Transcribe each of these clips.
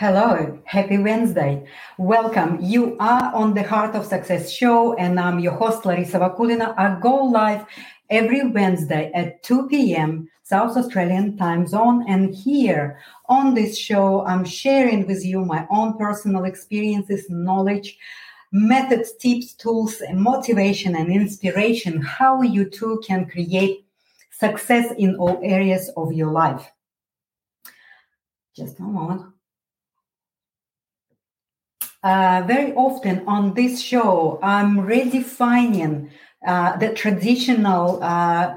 Hello, happy Wednesday. Welcome. You are on the Heart of Success show, and I'm your host, Larisa Vakulina. I go live every Wednesday at 2 p.m. South Australian time zone. And here on this show, I'm sharing with you my own personal experiences, knowledge, methods, tips, tools, motivation, and inspiration, how you too can create success in all areas of your life. Just a moment. Uh, very often on this show, I'm redefining uh, the traditional uh, uh,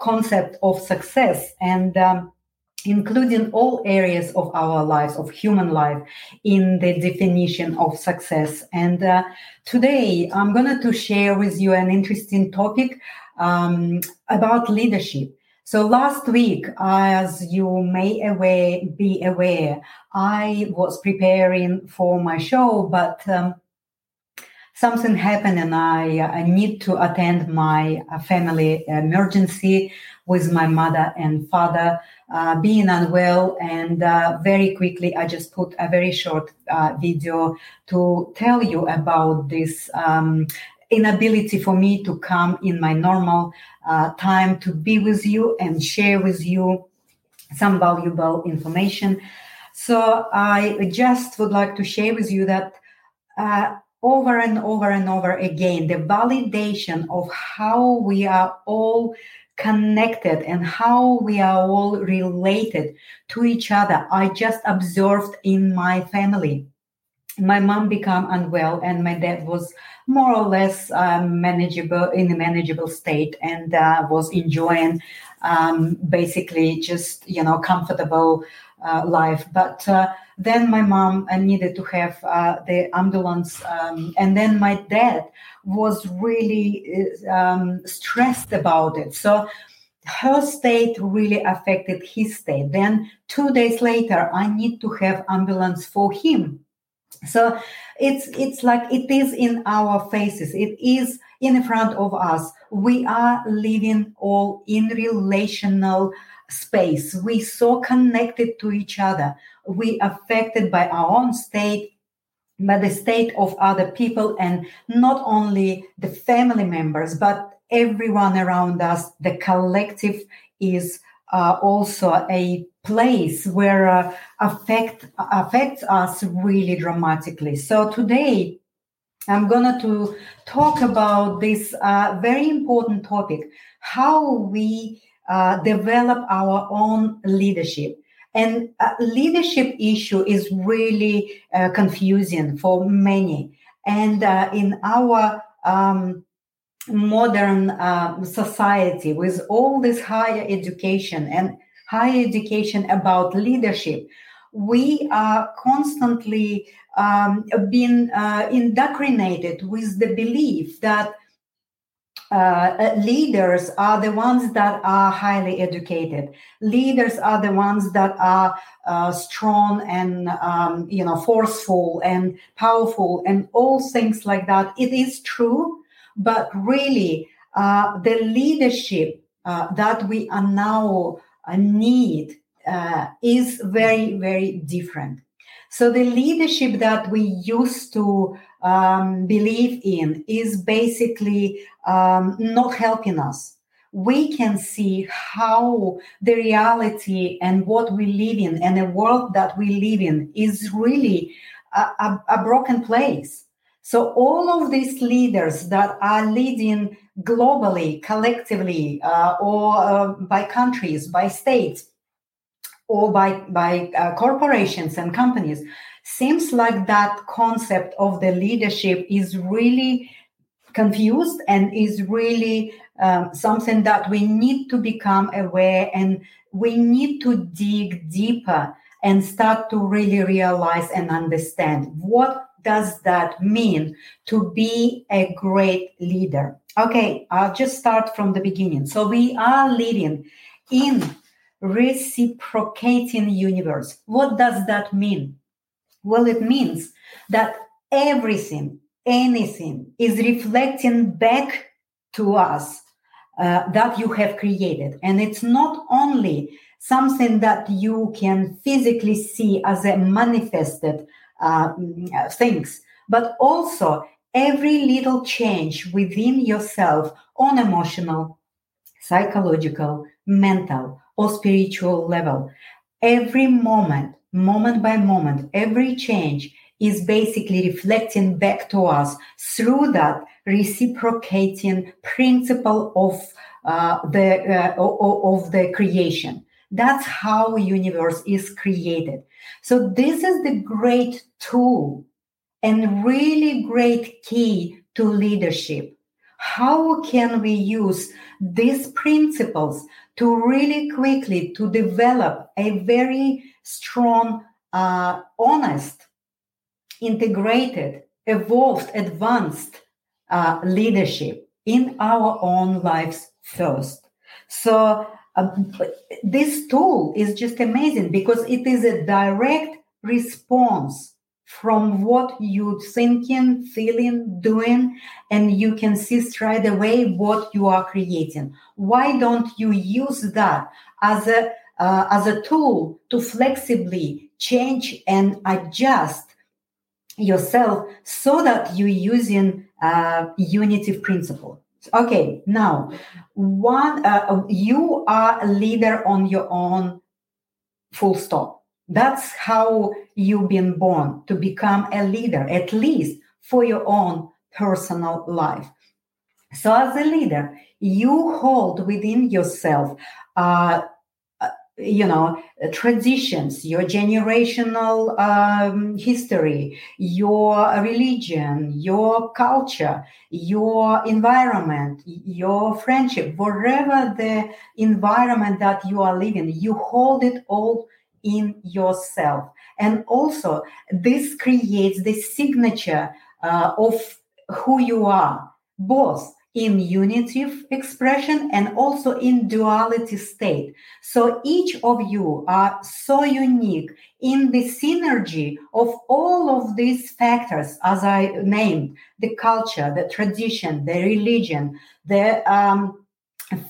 concept of success and um, including all areas of our lives, of human life, in the definition of success. And uh, today, I'm going to share with you an interesting topic um, about leadership. So last week, as you may aware, be aware, I was preparing for my show, but um, something happened and I, I, need to attend my uh, family emergency with my mother and father uh, being unwell. And uh, very quickly, I just put a very short uh, video to tell you about this um, inability for me to come in my normal uh, time to be with you and share with you some valuable information. So I just would like to share with you that uh, over and over and over again, the validation of how we are all connected and how we are all related to each other. I just observed in my family. My mom became unwell and my dad was more or less um, manageable in a manageable state and uh, was enjoying um, basically just you know comfortable uh, life. But uh, then my mom uh, needed to have uh, the ambulance um, and then my dad was really um, stressed about it. So her state really affected his state. Then two days later i need to have ambulance for him so it's it's like it is in our faces. It is in front of us. We are living all in relational space. We so connected to each other. We affected by our own state by the state of other people and not only the family members but everyone around us. The collective is uh, also a place where uh, affect affects us really dramatically. So today, I'm going to talk about this uh, very important topic: how we uh, develop our own leadership. And uh, leadership issue is really uh, confusing for many. And uh, in our um, modern society with all this higher education and higher education about leadership, we are constantly um, being uh, indoctrinated with the belief that uh, leaders are the ones that are highly educated. Leaders are the ones that are uh, strong and um, you know forceful and powerful and all things like that. It is true, but really uh, the leadership uh, that we are now need uh, is very, very different. So the leadership that we used to um, believe in is basically um, not helping us. We can see how the reality and what we live in and the world that we live in is really a, a, a broken place. So all of these leaders that are leading globally, collectively, uh, or uh, by countries, by states, or by by uh, corporations and companies, seems like that concept of the leadership is really confused and is really um, something that we need to become aware and we need to dig deeper and start to really realize and understand what does that mean to be a great leader? Okay, I'll just start from the beginning. So we are living in reciprocating universe. What does that mean? Well, it means that everything, anything is reflecting back to us uh, that you have created. And it's not only something that you can physically see as a manifested uh, things, but also every little change within yourself on emotional, psychological, mental, or spiritual level. Every moment, moment by moment, every change is basically reflecting back to us through that reciprocating principle of uh, the uh, of the creation. That's how universe is created. So this is the great tool and really great key to leadership. How can we use these principles to really quickly to develop a very strong, uh, honest, integrated, evolved, advanced uh, leadership in our own lives first. So this tool is just amazing because it is a direct response from what you're thinking, feeling, doing, and you can see straight away what you are creating. Why don't you use that as a uh, as a tool to flexibly change and adjust yourself so that you're using uh, unitive principle? Okay, now one uh, you are a leader on your own. Full stop. That's how you've been born to become a leader, at least for your own personal life. So, as a leader, you hold within yourself uh, you know traditions your generational um, history your religion your culture your environment your friendship whatever the environment that you are living you hold it all in yourself. And also this creates the signature uh, of who you are both in unitive expression and also in duality state. So each of you are so unique in the synergy of all of these factors, as I named the culture, the tradition, the religion, the um,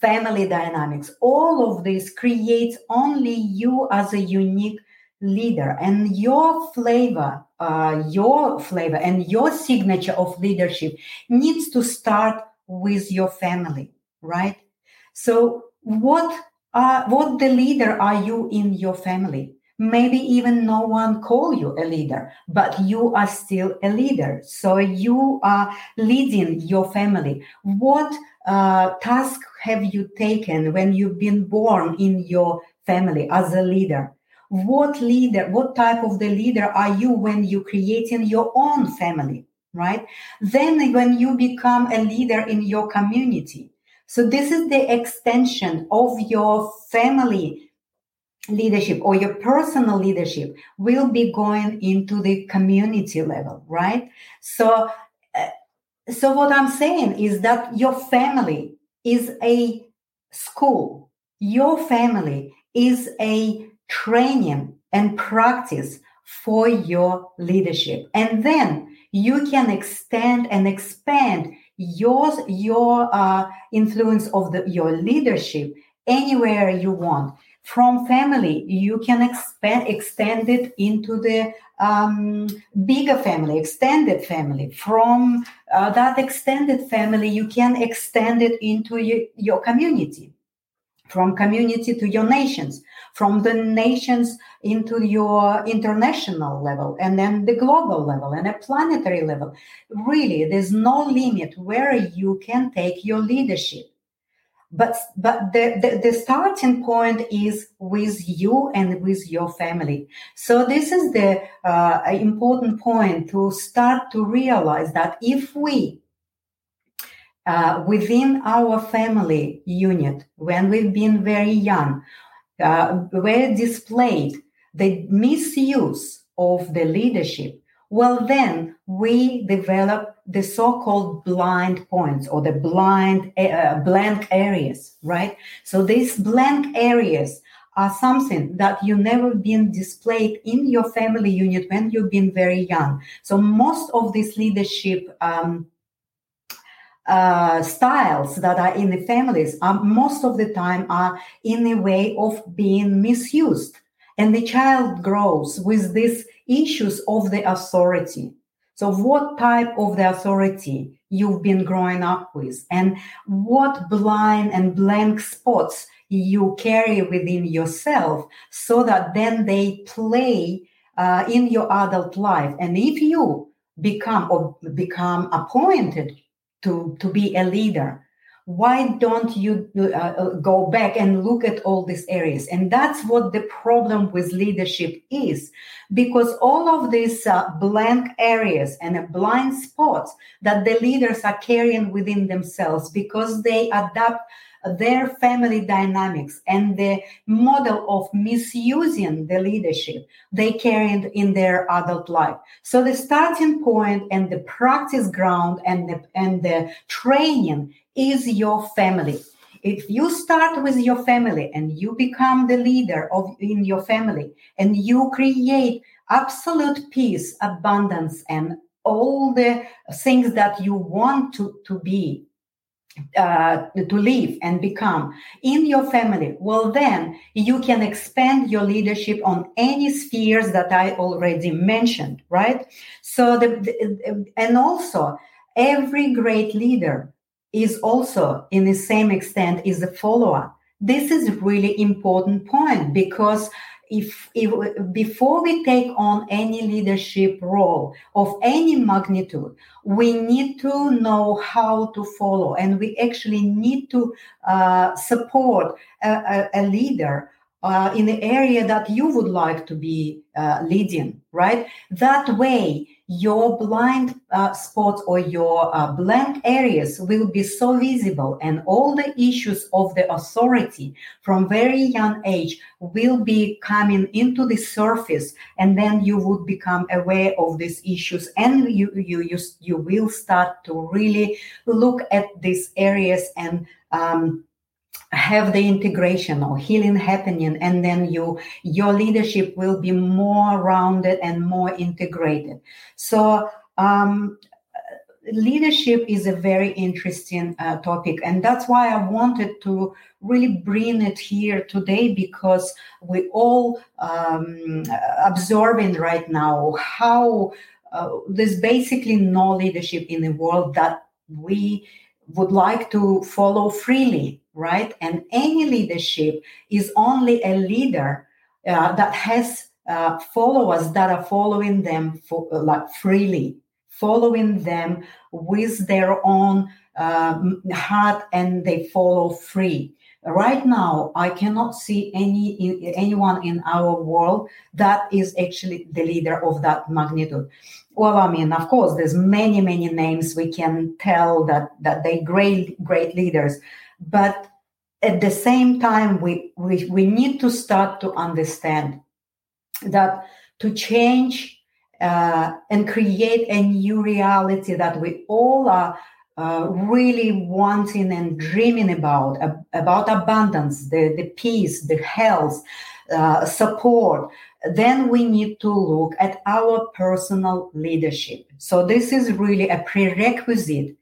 family dynamics. All of this creates only you as a unique leader and your flavor uh, your flavor and your signature of leadership needs to start with your family, right? So what are what the leader are you in your family? Maybe even no one call you a leader, but you are still a leader. So you are leading your family. What uh, task have you taken when you've been born in your family as a leader? What leader, what type of the leader are you when you're creating your own family? Right? Then when you become a leader in your community. So this is the extension of your family leadership or your personal leadership will be going into the community level, right? So, uh, so what I'm saying is that your family is a school. Your family is a training and practice for your leadership. And then you can extend and expand your your uh, influence of the your leadership anywhere you want. From family you can expand extend it into the um, bigger family extended family. From uh, that extended family you can extend it into your, your community from community to your nations from the nations into your international level and then the global level and a planetary level. Really, there's no limit where you can take your leadership. But, but the, the, the starting point is with you and with your family. So this is the uh, important point to start to realize that if we uh, within our family unit, when we've been very young, uh, were displayed the misuse of the leadership, well, then we develop the so-called blind points or the blind uh, blank areas, right? So these blank areas are something that you never been displayed in your family unit when you've been very young. So most of this leadership um, uh, styles that are in the families are most of the time are in a way of being misused. And the child grows with these issues of the authority. So what type of the authority you've been growing up with? And what blind and blank spots you carry within yourself so that then they play uh, in your adult life? And if you become or become appointed to, to be a leader. Why don't you uh, uh, go back and look at all these areas? And that's what the problem with leadership is because all of these uh, blank areas and blind spots that the leaders are carrying within themselves because they adapt their family dynamics and the model of misusing the leadership they carried in their adult life. So the starting point and the practice ground and the, and the training is your family. If you start with your family and you become the leader of in your family and you create absolute peace, abundance, and all the things that you want to, to be uh, to live and become in your family, well, then you can expand your leadership on any spheres that I already mentioned, right? So, the, the, and also every great leader is also, in the same extent, is a follower. This is really important point because if, if before we take on any leadership role of any magnitude, we need to know how to follow, and we actually need to uh, support a, a, a leader uh, in the area that you would like to be uh, leading, right? That way, your blind uh, spots or your uh, blank areas will be so visible and all the issues of the authority from very young age will be coming into the surface and then you would become aware of these issues and you you you, you will start to really look at these areas and um, have the integration or healing happening and then you your leadership will be more rounded and more integrated. So um, leadership is a very interesting uh, topic and that's why i wanted to really bring it here today because we all um, right now how uh, there's basically no leadership in the world that we would like to follow freely right? And any leadership is only a leader uh, that has uh, followers that are following them for, uh, like freely, following them with their own um, heart, and they follow free. Right now, I cannot see any in, anyone in our world that is actually the leader of that magnitude. Well, I mean, of course, there's many, many names we can tell that that they great, great leaders. But at the same time, we, we, we need to start to understand that to change uh, and create a new reality that we all are uh, really wanting and dreaming about uh, about abundance the, the peace the health uh, support then we need to look at our personal leadership so this is really a prerequisite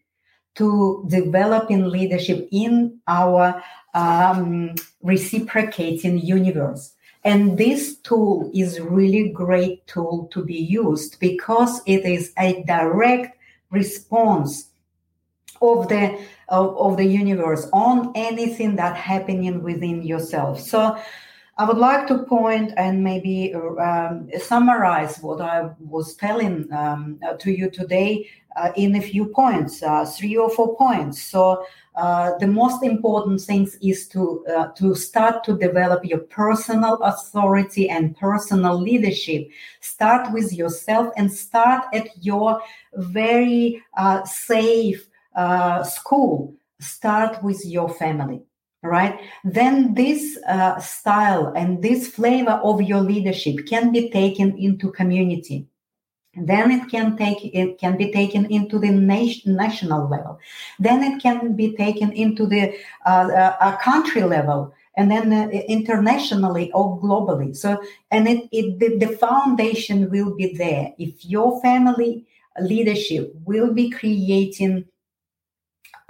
to developing leadership in our um, reciprocating universe. And this tool is really great tool to be used because it is a direct response of the of, of the universe on anything that happening within yourself. So I would like to point and maybe um, summarize what I was telling um, to you today uh, in a few points, uh, three or four points. So uh, the most important things is to uh, to start to develop your personal authority and personal leadership. Start with yourself and start at your very uh, safe uh, school. Start with your family right? Then this uh, style and this flavor of your leadership can be taken into community. Then it can take it can be taken into the nation, national level. Then it can be taken into the uh, uh, country level and then uh, internationally or globally. So and it, it the, the foundation will be there. If your family leadership will be creating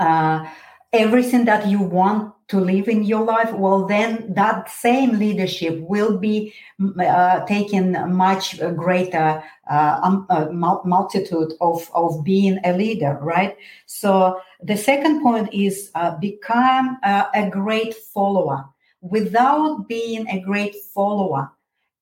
uh, everything that you want to live in your life, well, then that same leadership will be uh, taking much greater uh, um, uh, multitude of, of being a leader, right? So the second point is uh, become a great follower. Without being a great follower,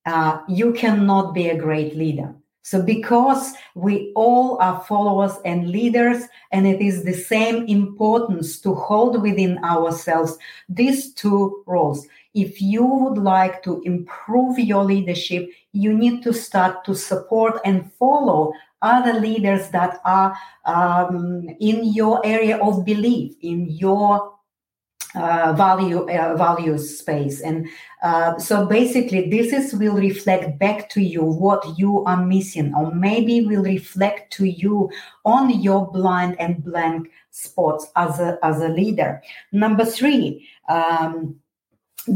uh, you cannot be a great leader. So, because we all are followers and leaders, and it is the same importance to hold within ourselves these two roles. If you would like to improve your leadership, you need to start to support and follow other leaders that are um, in your area of belief, in your uh, value uh, space. And uh, so basically this is will reflect back to you what you are missing or maybe will reflect to you on your blind and blank spots as a as a leader. Number three um,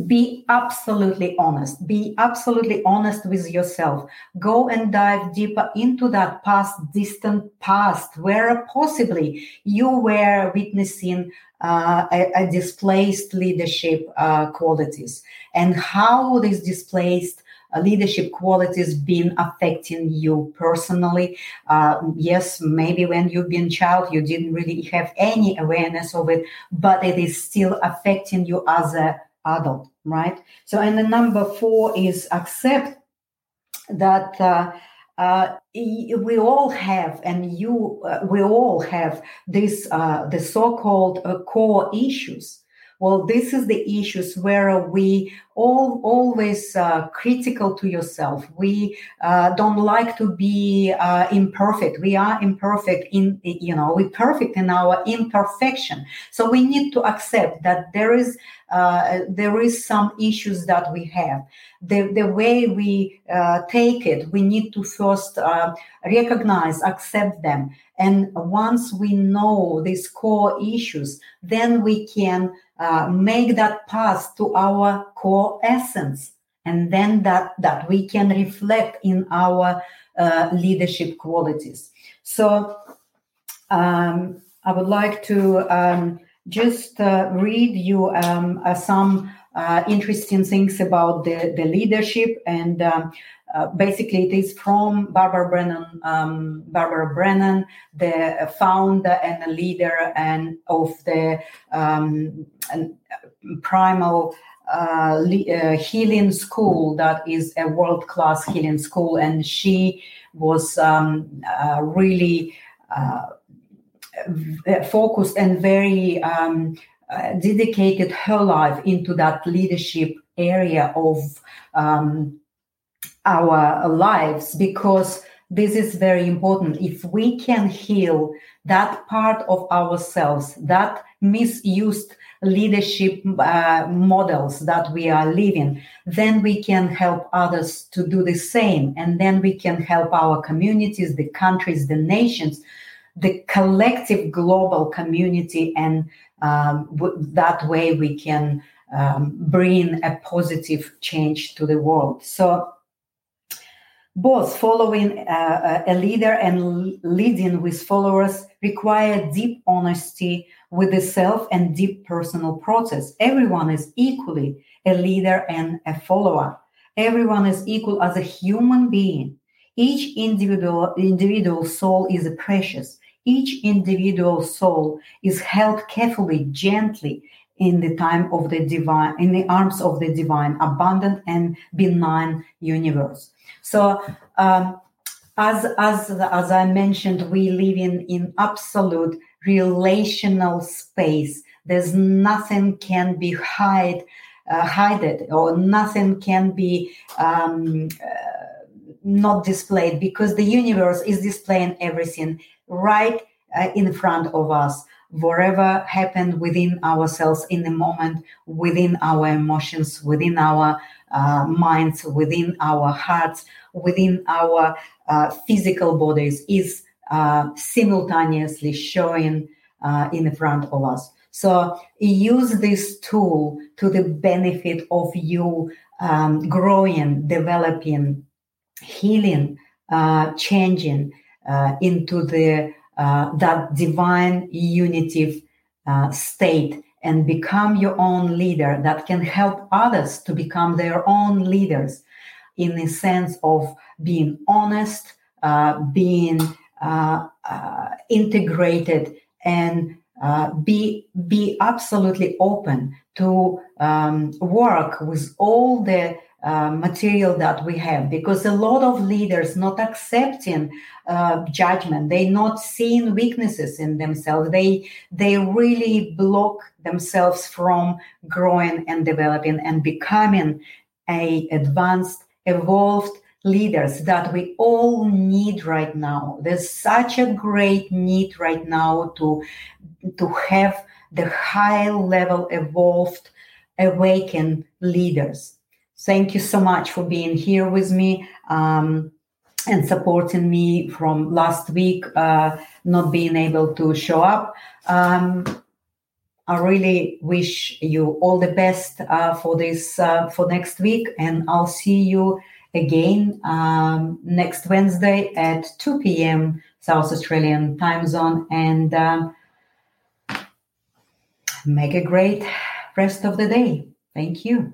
be absolutely honest. Be absolutely honest with yourself. Go and dive deeper into that past distant past where possibly you were witnessing uh, a, a, displaced leadership uh, qualities. And how these displaced uh, leadership qualities been affecting you personally. Uh, yes maybe when you've been child you didn't really have any awareness of it but it is still affecting you as a adult, right? So, and the number four is accept that uh, uh, we all have, and you, uh, we all have this, uh, the so-called uh, core issues well this is the issues where we all always uh, critical to yourself. We uh, don't like to be uh, imperfect. We are imperfect in you know we're perfect in our imperfection. So we need to accept that there is uh, there is some issues that we have. The, the way we uh, take it we need to first uh, recognize accept them. And once we know these core issues then we can uh, make that pass to our core essence and then that that we can reflect in our uh, leadership qualities so um, i would like to um, just uh, read you um, uh, some uh, interesting things about the, the leadership and um, uh, basically, it is from Barbara Brennan. Um, Barbara Brennan, the founder and leader and of the um, primal uh, uh, healing school that is a world class healing school, and she was um, uh, really uh, focused and very um, dedicated her life into that leadership area of um, our lives because this is very important. If we can heal that part of ourselves, that misused leadership uh, models that we are living, then we can help others to do the same. And then we can help our communities, the countries, the nations, the collective global community. And um, w- that way we can um, bring a positive change to the world. So both following uh, a leader and leading with followers require deep honesty with the self and deep personal process. Everyone is equally a leader and a follower. Everyone is equal as a human being. Each individual individual soul is precious. Each individual soul is held carefully, gently in the time of the divine, in the arms of the divine, abundant and benign universe. So, um, as as as I mentioned, we live in in absolute relational space. There's nothing can be hide uh, or nothing can be um, uh, not displayed because the universe is displaying everything right uh, in front of us whatever happened within ourselves in the moment, within our emotions, within our uh, minds, within our hearts, within our uh, physical bodies is uh, simultaneously showing uh, in front of us. So use this tool to the benefit of you um, growing, developing, healing, uh, changing into the that divine unitive state and become your own leader that can help others to become their own leaders in the sense of being honest, uh, being uh, uh, integrated, and uh, be be absolutely open to um, work with all the uh, material that we have because a lot of leaders not accepting uh, judgment. They not seeing weaknesses in themselves. They they really block themselves from growing and developing and becoming a advanced evolved leaders that we all need right now. There's such a great need right now to to have the high level evolved awakened leaders thank you so much for being here with me um, and supporting me from last week uh, not being able to show up um, i really wish you all the best uh, for this uh, for next week and i'll see you again um, next Wednesday at 2 p.m. South Australian time zone. And um, make a great rest of the day. Thank you.